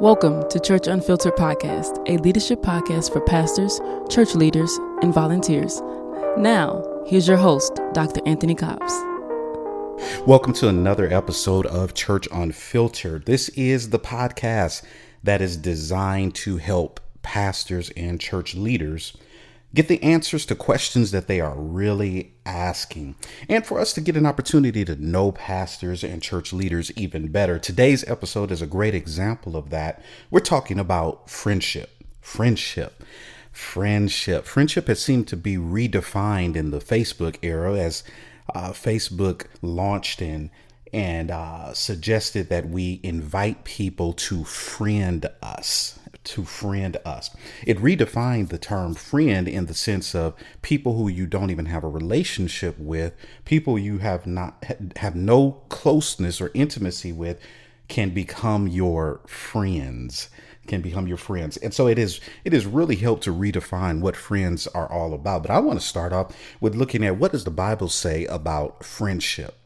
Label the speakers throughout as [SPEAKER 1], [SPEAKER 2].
[SPEAKER 1] Welcome to Church Unfiltered Podcast, a leadership podcast for pastors, church leaders, and volunteers. Now, here's your host, Dr. Anthony Cobbs.
[SPEAKER 2] Welcome to another episode of Church Unfiltered. This is the podcast that is designed to help pastors and church leaders get the answers to questions that they are really asking, and for us to get an opportunity to know pastors and church leaders even better. Today's episode is a great example of that. We're talking about friendship. Friendship. Friendship. Friendship has seemed to be redefined in the Facebook era as uh, Facebook launched and and uh, suggested that we invite people to friend us to friend us. It redefined the term friend in the sense of people who you don't even have a relationship with, people you have not have no closeness or intimacy with can become your friends can become your friends. And so it is it has really helped to redefine what friends are all about. But i want to start off with looking at what does the bible say about friendship?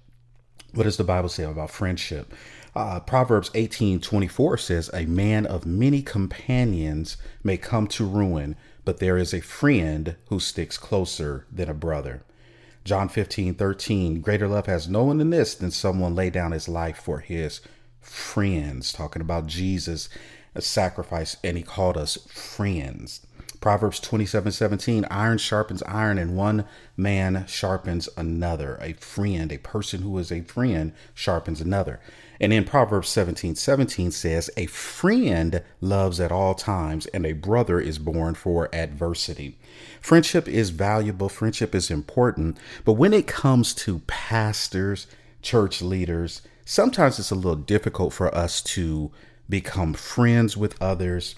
[SPEAKER 2] What does the bible say about friendship uh, Proverbs 18 24 says, A man of many companions may come to ruin, but there is a friend who sticks closer than a brother. John 15 13, greater love has no one than this than someone lay down his life for his friends. Talking about Jesus' a sacrifice, and he called us friends. Proverbs 27 17, iron sharpens iron, and one man sharpens another. A friend, a person who is a friend, sharpens another. And in Proverbs 17 17 says, A friend loves at all times, and a brother is born for adversity. Friendship is valuable, friendship is important, but when it comes to pastors, church leaders, sometimes it's a little difficult for us to become friends with others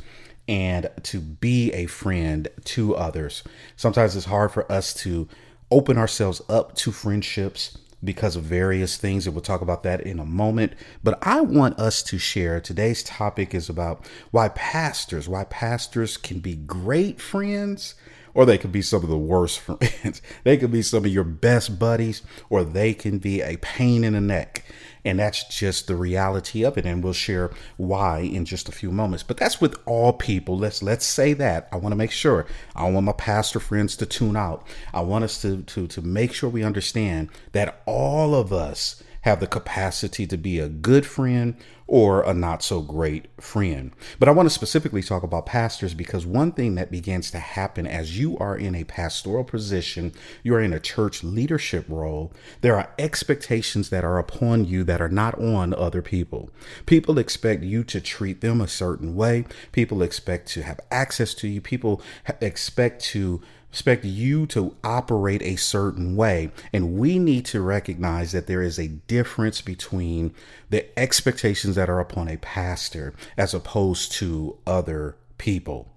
[SPEAKER 2] and to be a friend to others. Sometimes it's hard for us to open ourselves up to friendships because of various things, and we'll talk about that in a moment. But I want us to share today's topic is about why pastors, why pastors can be great friends or they could be some of the worst friends. they could be some of your best buddies, or they can be a pain in the neck. And that's just the reality of it. And we'll share why in just a few moments. But that's with all people. Let's let's say that. I want to make sure. I want my pastor friends to tune out. I want us to to to make sure we understand that all of us have the capacity to be a good friend or a not so great friend. But I want to specifically talk about pastors because one thing that begins to happen as you are in a pastoral position, you are in a church leadership role, there are expectations that are upon you that are not on other people. People expect you to treat them a certain way, people expect to have access to you, people expect to expect you to operate a certain way. And we need to recognize that there is a difference between the expectations that are upon a pastor as opposed to other people.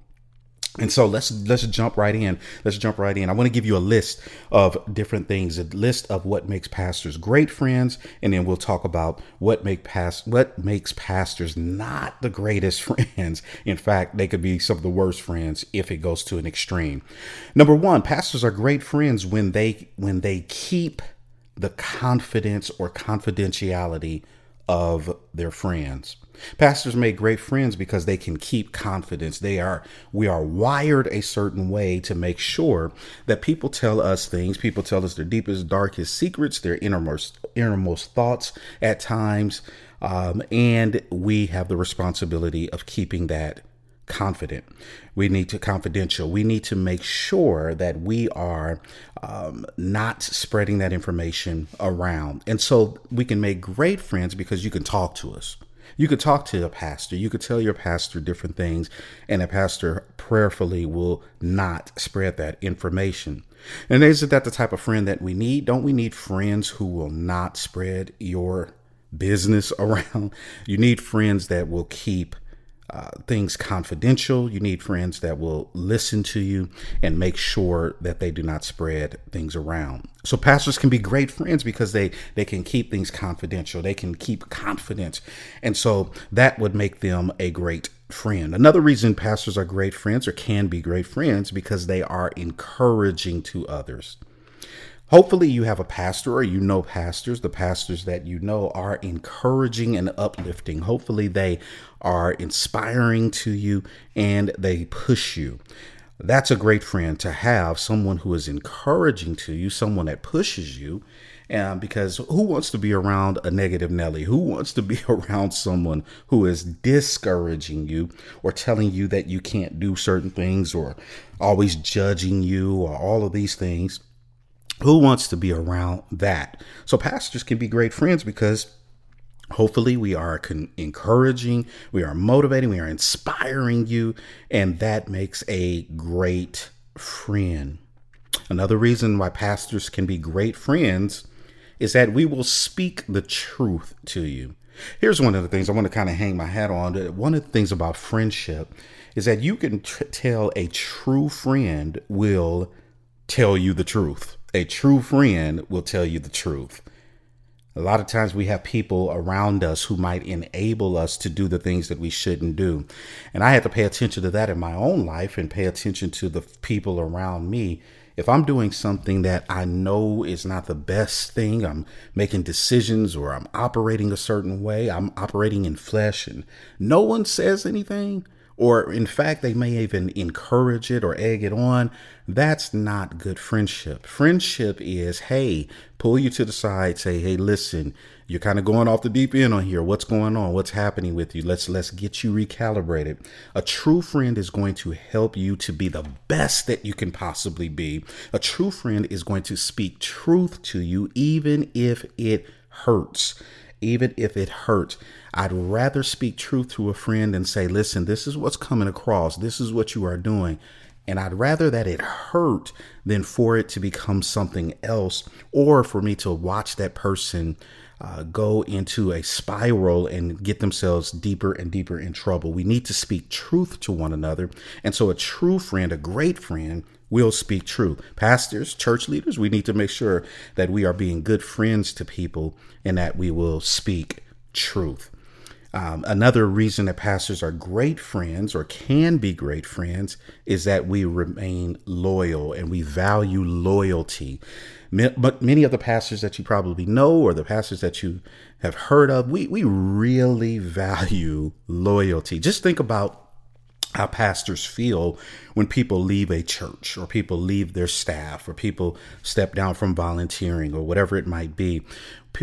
[SPEAKER 2] And so let's let's jump right in. Let's jump right in. I want to give you a list of different things, a list of what makes pastors great friends, and then we'll talk about what make past what makes pastors not the greatest friends. In fact, they could be some of the worst friends if it goes to an extreme. Number 1, pastors are great friends when they when they keep the confidence or confidentiality of their friends. Pastors make great friends because they can keep confidence. They are we are wired a certain way to make sure that people tell us things, people tell us their deepest, darkest secrets, their innermost innermost thoughts at times, um, and we have the responsibility of keeping that confident. We need to confidential. We need to make sure that we are um, not spreading that information around. And so we can make great friends because you can talk to us. You could talk to a pastor. You could tell your pastor different things, and a pastor prayerfully will not spread that information. And isn't that the type of friend that we need? Don't we need friends who will not spread your business around? You need friends that will keep uh, things confidential. You need friends that will listen to you and make sure that they do not spread things around. So pastors can be great friends because they they can keep things confidential. They can keep confidence, and so that would make them a great friend. Another reason pastors are great friends or can be great friends because they are encouraging to others. Hopefully, you have a pastor or you know pastors. The pastors that you know are encouraging and uplifting. Hopefully, they are inspiring to you and they push you. That's a great friend to have someone who is encouraging to you, someone that pushes you. And because who wants to be around a negative Nelly? Who wants to be around someone who is discouraging you or telling you that you can't do certain things or always judging you or all of these things? Who wants to be around that? So pastors can be great friends because hopefully we are con- encouraging, we are motivating, we are inspiring you, and that makes a great friend. Another reason why pastors can be great friends is that we will speak the truth to you. Here's one of the things I want to kind of hang my hat on. One of the things about friendship is that you can tell a true friend will tell you the truth. A true friend will tell you the truth. A lot of times we have people around us who might enable us to do the things that we shouldn't do. And I had to pay attention to that in my own life and pay attention to the people around me. If I'm doing something that I know is not the best thing, I'm making decisions or I'm operating a certain way, I'm operating in flesh and no one says anything, or in fact, they may even encourage it or egg it on. That's not good friendship. Friendship is, hey, pull you to the side, say, hey, listen, you're kind of going off the deep end on here. What's going on? What's happening with you? Let's let's get you recalibrated. A true friend is going to help you to be the best that you can possibly be. A true friend is going to speak truth to you even if it hurts even if it hurts. I'd rather speak truth to a friend and say, listen, this is what's coming across. This is what you are doing. And I'd rather that it hurt than for it to become something else or for me to watch that person uh, go into a spiral and get themselves deeper and deeper in trouble. We need to speak truth to one another. And so, a true friend, a great friend, will speak truth. Pastors, church leaders, we need to make sure that we are being good friends to people and that we will speak truth. Um, another reason that pastors are great friends or can be great friends is that we remain loyal and we value loyalty. But many of the pastors that you probably know or the pastors that you have heard of, we, we really value loyalty. Just think about how pastors feel when people leave a church or people leave their staff or people step down from volunteering or whatever it might be.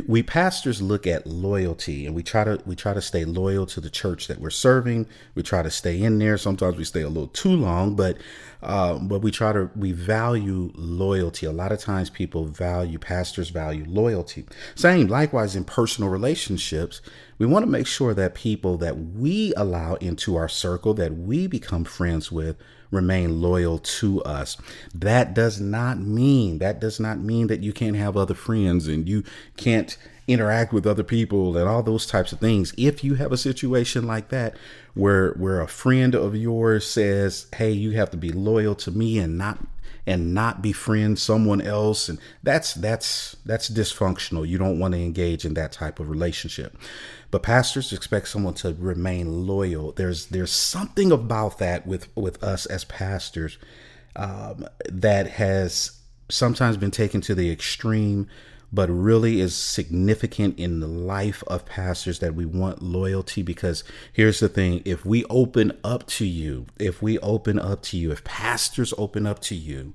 [SPEAKER 2] We pastors look at loyalty and we try to we try to stay loyal to the church that we're serving. We try to stay in there. Sometimes we stay a little too long but uh, but we try to we value loyalty. A lot of times people value pastors value loyalty. Same likewise in personal relationships we want to make sure that people that we allow into our circle that we become friends with remain loyal to us. That does not mean that does not mean that you can't have other friends and you can't interact with other people and all those types of things. If you have a situation like that where where a friend of yours says, "Hey, you have to be loyal to me and not and not befriend someone else and that's that's that's dysfunctional. You don't want to engage in that type of relationship. But pastors expect someone to remain loyal. There's there's something about that with with us as pastors um, that has sometimes been taken to the extreme but really is significant in the life of pastors that we want loyalty because here's the thing if we open up to you if we open up to you if pastors open up to you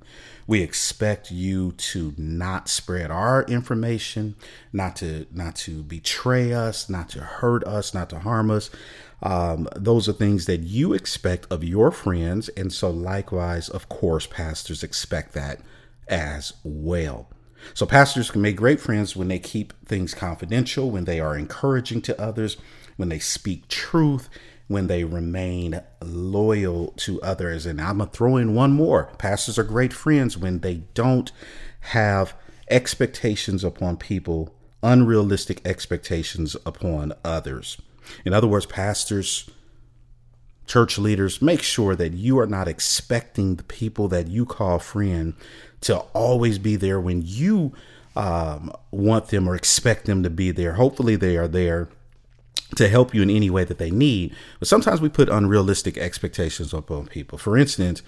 [SPEAKER 2] we expect you to not spread our information not to not to betray us not to hurt us not to harm us. Um, those are things that you expect of your friends. And so likewise of course pastors expect that as well so, pastors can make great friends when they keep things confidential, when they are encouraging to others, when they speak truth, when they remain loyal to others. And I'm going to throw in one more. Pastors are great friends when they don't have expectations upon people, unrealistic expectations upon others. In other words, pastors, church leaders, make sure that you are not expecting the people that you call friend to always be there when you um, want them or expect them to be there. Hopefully, they are there to help you in any way that they need. But sometimes we put unrealistic expectations upon people. For instance,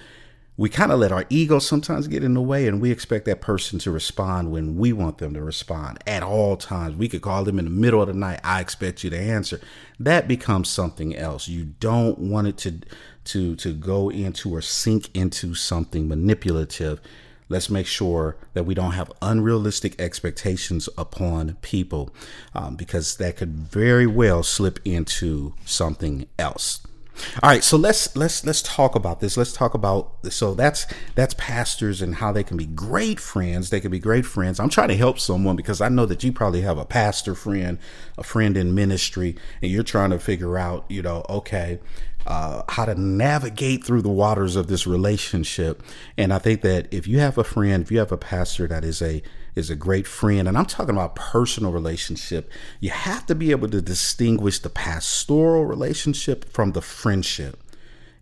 [SPEAKER 2] we kind of let our ego sometimes get in the way and we expect that person to respond when we want them to respond at all times. We could call them in the middle of the night. I expect you to answer. That becomes something else. You don't want it to to to go into or sink into something manipulative. Let's make sure that we don't have unrealistic expectations upon people um, because that could very well slip into something else. All right, so let's let's let's talk about this. Let's talk about so that's that's pastors and how they can be great friends. They can be great friends. I'm trying to help someone because I know that you probably have a pastor friend, a friend in ministry, and you're trying to figure out, you know, okay, uh, how to navigate through the waters of this relationship. And I think that if you have a friend, if you have a pastor that is a is a great friend, and I'm talking about personal relationship, you have to be able to distinguish the pastoral relationship from the friendship.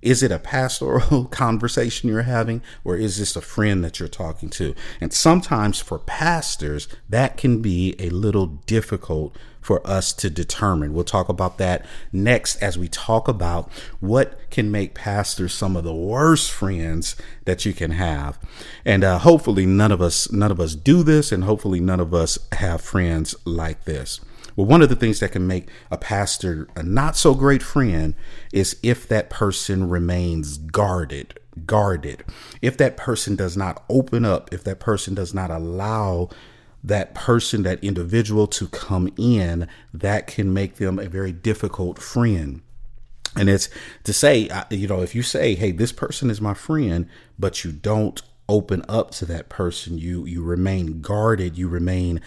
[SPEAKER 2] Is it a pastoral conversation you're having, or is this a friend that you're talking to? And sometimes for pastors, that can be a little difficult for us to determine. We'll talk about that next as we talk about what can make pastors some of the worst friends that you can have. And uh, hopefully none of us none of us do this and hopefully none of us have friends like this. Well, one of the things that can make a pastor a not so great friend is if that person remains guarded. Guarded. If that person does not open up, if that person does not allow that person, that individual to come in, that can make them a very difficult friend. And it's to say, you know, if you say, hey, this person is my friend, but you don't open up to that person, you you remain guarded, you remain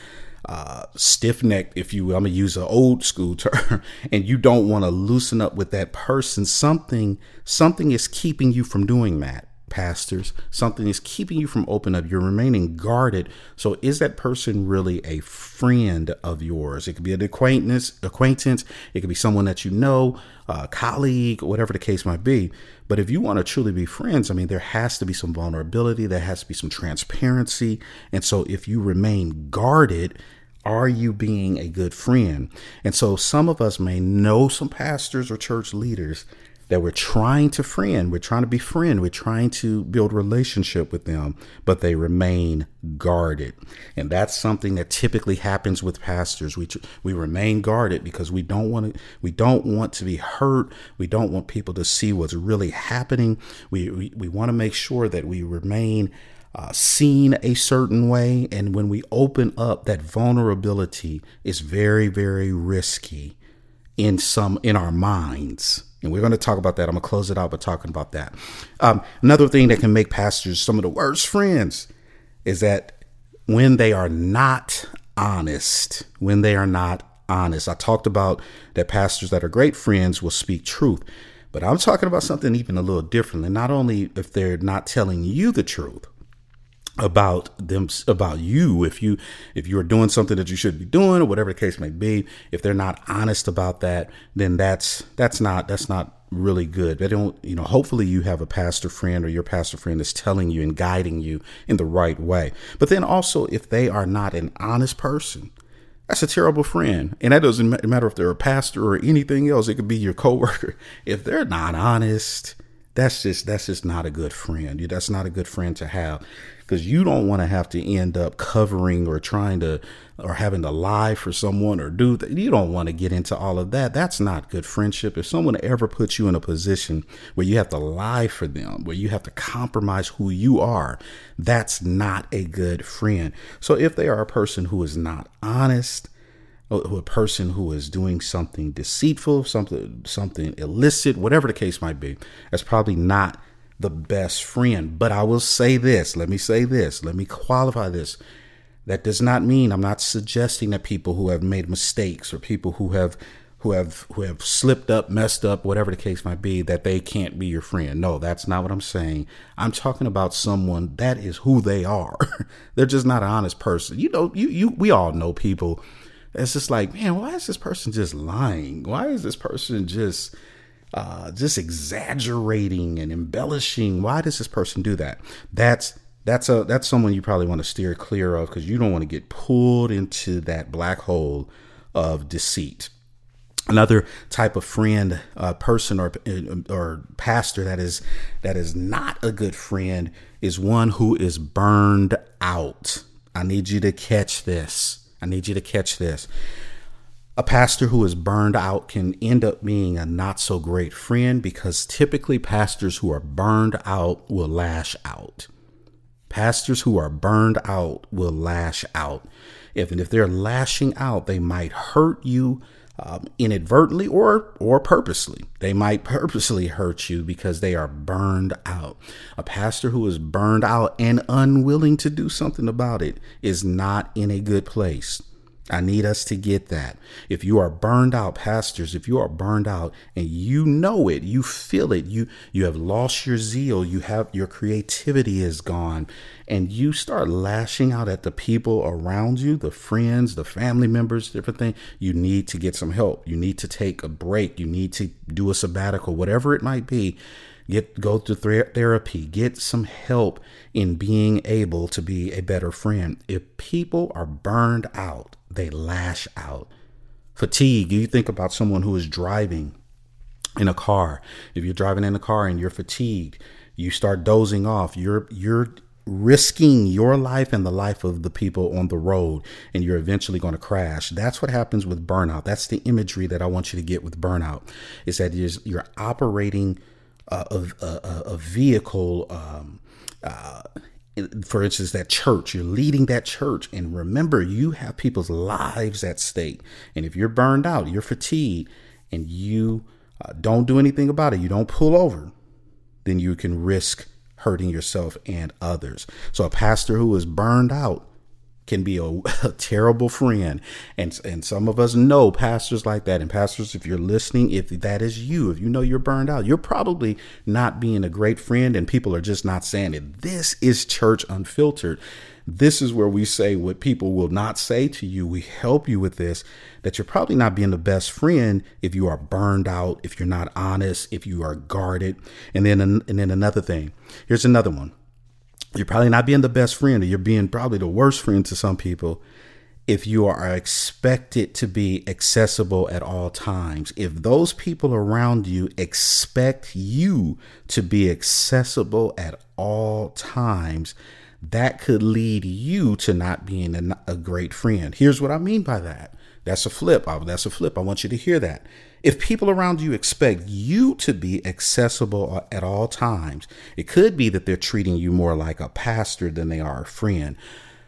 [SPEAKER 2] uh, stiff necked, if you will. I'm gonna use an old school term, and you don't want to loosen up with that person. Something something is keeping you from doing that pastors. Something is keeping you from open up. You're remaining guarded. So is that person really a friend of yours? It could be an acquaintance, acquaintance. It could be someone that you know, a colleague, whatever the case might be. But if you want to truly be friends, I mean, there has to be some vulnerability. There has to be some transparency. And so if you remain guarded, are you being a good friend? And so some of us may know some pastors or church leaders that we're trying to friend, we're trying to befriend, we're trying to build relationship with them, but they remain guarded. And that's something that typically happens with pastors. We we remain guarded because we don't want to we don't want to be hurt. We don't want people to see what's really happening. We we, we want to make sure that we remain uh, seen a certain way. And when we open up, that vulnerability is very, very risky in some in our minds. And we're going to talk about that. I'm going to close it out by talking about that. Um, another thing that can make pastors some of the worst friends is that when they are not honest, when they are not honest. I talked about that pastors that are great friends will speak truth, but I'm talking about something even a little differently. Not only if they're not telling you the truth, about them about you. If you if you're doing something that you should be doing or whatever the case may be if they're not honest about that then that's that's not that's not really good. They don't you know hopefully you have a pastor friend or your pastor friend is telling you and guiding you in the right way. But then also if they are not an honest person that's a terrible friend. And that doesn't matter if they're a pastor or anything else. It could be your coworker. If they're not honest that's just that's just not a good friend that's not a good friend to have because you don't want to have to end up covering or trying to or having to lie for someone or do. You don't want to get into all of that. That's not good friendship. If someone ever puts you in a position where you have to lie for them, where you have to compromise who you are, that's not a good friend. So if they are a person who is not honest, a person who is doing something deceitful, something something illicit, whatever the case might be, that's probably not the best friend. But I will say this let me say this, let me qualify this. That does not mean I'm not suggesting that people who have made mistakes or people who have who have who have slipped up, messed up, whatever the case might be, that they can't be your friend. No, that's not what I'm saying. I'm talking about someone that is who they are. They're just not an honest person. You know, you you we all know people. It's just like, man, why is this person just lying? Why is this person just uh, just exaggerating and embellishing. Why does this person do that? That's that's a that's someone you probably want to steer clear of because you don't want to get pulled into that black hole of deceit. Another type of friend, uh, person, or or pastor that is that is not a good friend is one who is burned out. I need you to catch this. I need you to catch this. A pastor who is burned out can end up being a not so great friend because typically pastors who are burned out will lash out. Pastors who are burned out will lash out. If and if they're lashing out, they might hurt you um, inadvertently or or purposely. They might purposely hurt you because they are burned out. A pastor who is burned out and unwilling to do something about it is not in a good place. I need us to get that. If you are burned out, pastors, if you are burned out and you know it, you feel it, you you have lost your zeal, you have your creativity is gone, and you start lashing out at the people around you, the friends, the family members, different thing, you need to get some help. You need to take a break. You need to do a sabbatical, whatever it might be get go to therapy get some help in being able to be a better friend if people are burned out they lash out. Fatigue, you think about someone who is driving in a car. If you're driving in a car and you're fatigued, you start dozing off. You're you're risking your life and the life of the people on the road and you're eventually going to crash that's what happens with burnout that's the imagery that i want you to get with burnout is that you're operating a, a, a vehicle um, uh, for instance, that church, you're leading that church. And remember, you have people's lives at stake. And if you're burned out, you're fatigued, and you uh, don't do anything about it, you don't pull over, then you can risk hurting yourself and others. So, a pastor who is burned out can be a, a, terrible friend. And, and some of us know pastors like that. And pastors, if you're listening, if that is you, if you know you're burned out, you're probably not being a great friend and people are just not saying it. This is church unfiltered. This is where we say what people will not say to you. We help you with this that you're probably not being the best friend if you are burned out, if you're not honest, if you are guarded. And then and then another thing. Here's another one you're probably not being the best friend, or you're being probably the worst friend to some people if you are expected to be accessible at all times. If those people around you expect you to be accessible at all times, that could lead you to not being a, a great friend. Here's what I mean by that. That's a flip. That's a flip. I want you to hear that. If people around you expect you to be accessible at all times, it could be that they're treating you more like a pastor than they are a friend.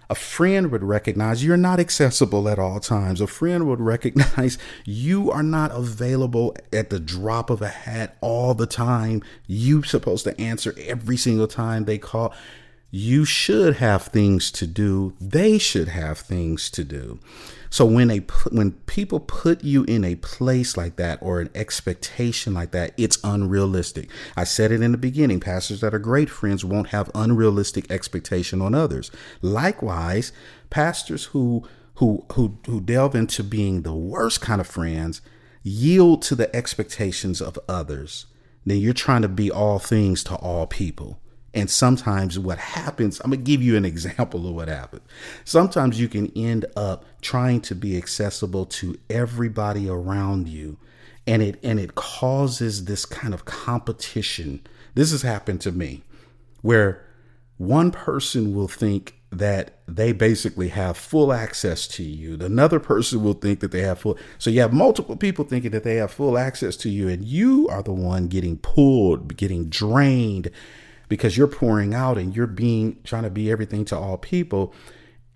[SPEAKER 2] A friend would recognize you're not accessible at all times. A friend would recognize you are not available at the drop of a hat all the time. You're supposed to answer every single time they call. You should have things to do. They should have things to do. So when a when people put you in a place like that or an expectation like that, it's unrealistic. I said it in the beginning. Pastors that are great friends won't have unrealistic expectation on others. Likewise, pastors who who who who delve into being the worst kind of friends yield to the expectations of others. Then you're trying to be all things to all people. And sometimes what happens, I'm going to give you an example of what happens. Sometimes you can end up trying to be accessible to everybody around you and it and it causes this kind of competition. This has happened to me where one person will think that they basically have full access to you. Another person will think that they have full. So you have multiple people thinking that they have full access to you, and you are the one getting pulled, getting drained, because you're pouring out and you're being trying to be everything to all people.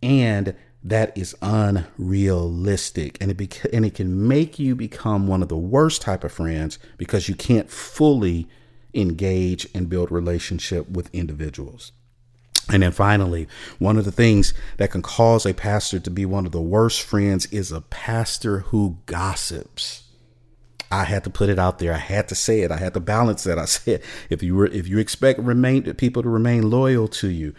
[SPEAKER 2] And that is unrealistic. And it bec- and it can make you become one of the worst type of friends because you can't fully engage and build relationship with individuals. And then finally, one of the things that can cause a pastor to be one of the worst friends is a pastor who gossips. I had to put it out there. I had to say it. I had to balance that. I said, if you were, if you expect remain people to remain loyal to you,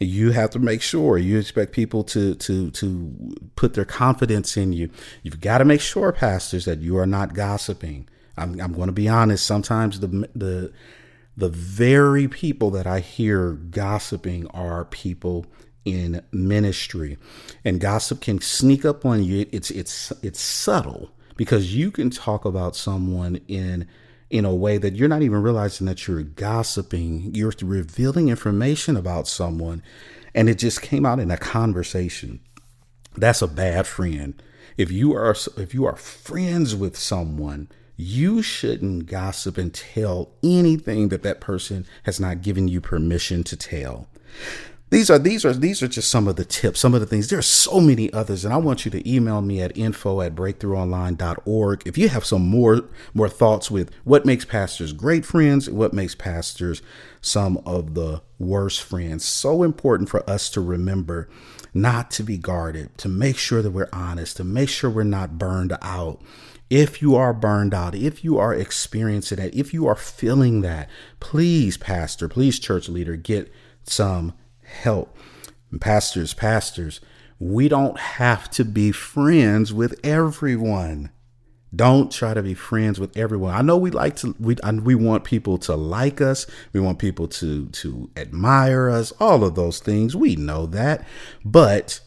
[SPEAKER 2] you have to make sure you expect people to to to put their confidence in you. You've got to make sure, pastors, that you are not gossiping. I'm, I'm going to be honest. Sometimes the the the very people that I hear gossiping are people in ministry, and gossip can sneak up on you. It's it's it's subtle because you can talk about someone in in a way that you're not even realizing that you're gossiping. You're revealing information about someone and it just came out in a conversation. That's a bad friend. If you are if you are friends with someone, you shouldn't gossip and tell anything that that person has not given you permission to tell. These are these are these are just some of the tips, some of the things. there are so many others, and I want you to email me at info at breakthroughonline.org if you have some more more thoughts with what makes pastors great friends, what makes pastors some of the worst friends. So important for us to remember not to be guarded, to make sure that we're honest, to make sure we're not burned out. If you are burned out, if you are experiencing that, if you are feeling that, please, pastor, please, church leader, get some help. Pastors, pastors, we don't have to be friends with everyone. Don't try to be friends with everyone. I know we like to we we want people to like us. We want people to to admire us. All of those things. We know that. But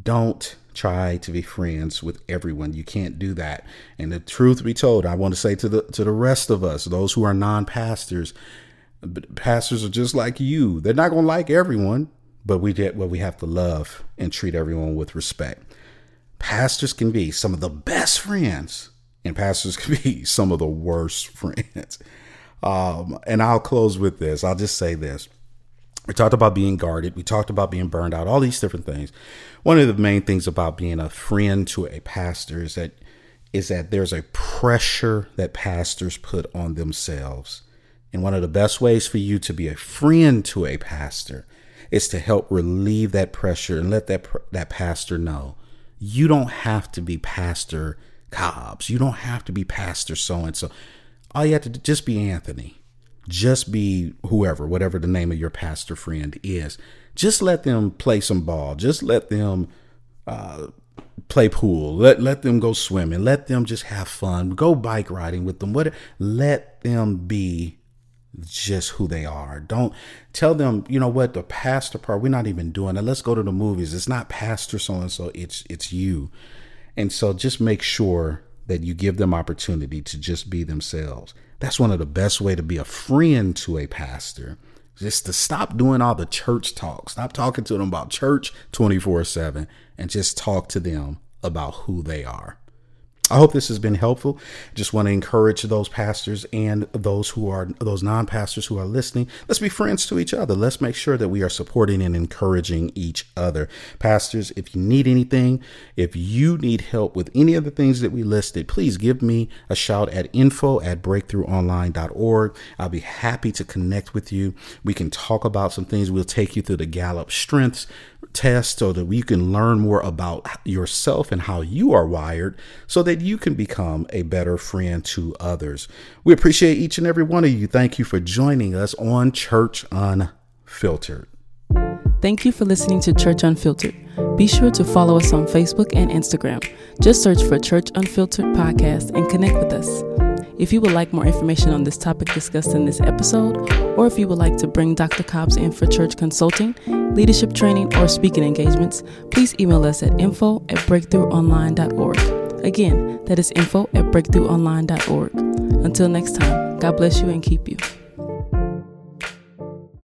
[SPEAKER 2] don't try to be friends with everyone. You can't do that. And the truth be told, I want to say to the to the rest of us, those who are non-pastors, pastors are just like you. They're not going to like everyone, but we get what we have to love and treat everyone with respect. Pastors can be some of the best friends, and pastors can be some of the worst friends. Um, and I'll close with this. I'll just say this. We talked about being guarded. We talked about being burned out, all these different things. One of the main things about being a friend to a pastor is that is that there's a pressure that pastors put on themselves and one of the best ways for you to be a friend to a pastor is to help relieve that pressure and let that that pastor know you don't have to be pastor Cobbs. You don't have to be pastor so and so. All you have to do, just be Anthony. Just be whoever, whatever the name of your pastor friend is. Just let them play some ball. Just let them uh, play pool. Let let them go swimming. Let them just have fun. Go bike riding with them. What? Let them be just who they are. Don't tell them, you know what, the pastor part, we're not even doing it. Let's go to the movies. It's not pastor so and so, it's it's you. And so just make sure that you give them opportunity to just be themselves. That's one of the best way to be a friend to a pastor. Just to stop doing all the church talk. Stop talking to them about church 24/7 and just talk to them about who they are. I hope this has been helpful. Just want to encourage those pastors and those who are those non-pastors who are listening. Let's be friends to each other. Let's make sure that we are supporting and encouraging each other. Pastors, if you need anything, if you need help with any of the things that we listed, please give me a shout at info at breakthroughonline.org. I'll be happy to connect with you. We can talk about some things. We'll take you through the Gallup strengths test so that you can learn more about yourself and how you are wired so that you can become a better friend to others. We appreciate each and every one of you. Thank you for joining us on Church Unfiltered.
[SPEAKER 1] Thank you for listening to Church Unfiltered. Be sure to follow us on Facebook and Instagram. Just search for Church Unfiltered Podcast and connect with us. If you would like more information on this topic discussed in this episode, or if you would like to bring Dr. Cobbs in for church consulting, leadership training, or speaking engagements, please email us at info at breakthroughonline.org. Again, that is info at breakthroughonline.org. Until next time, God bless you and keep you.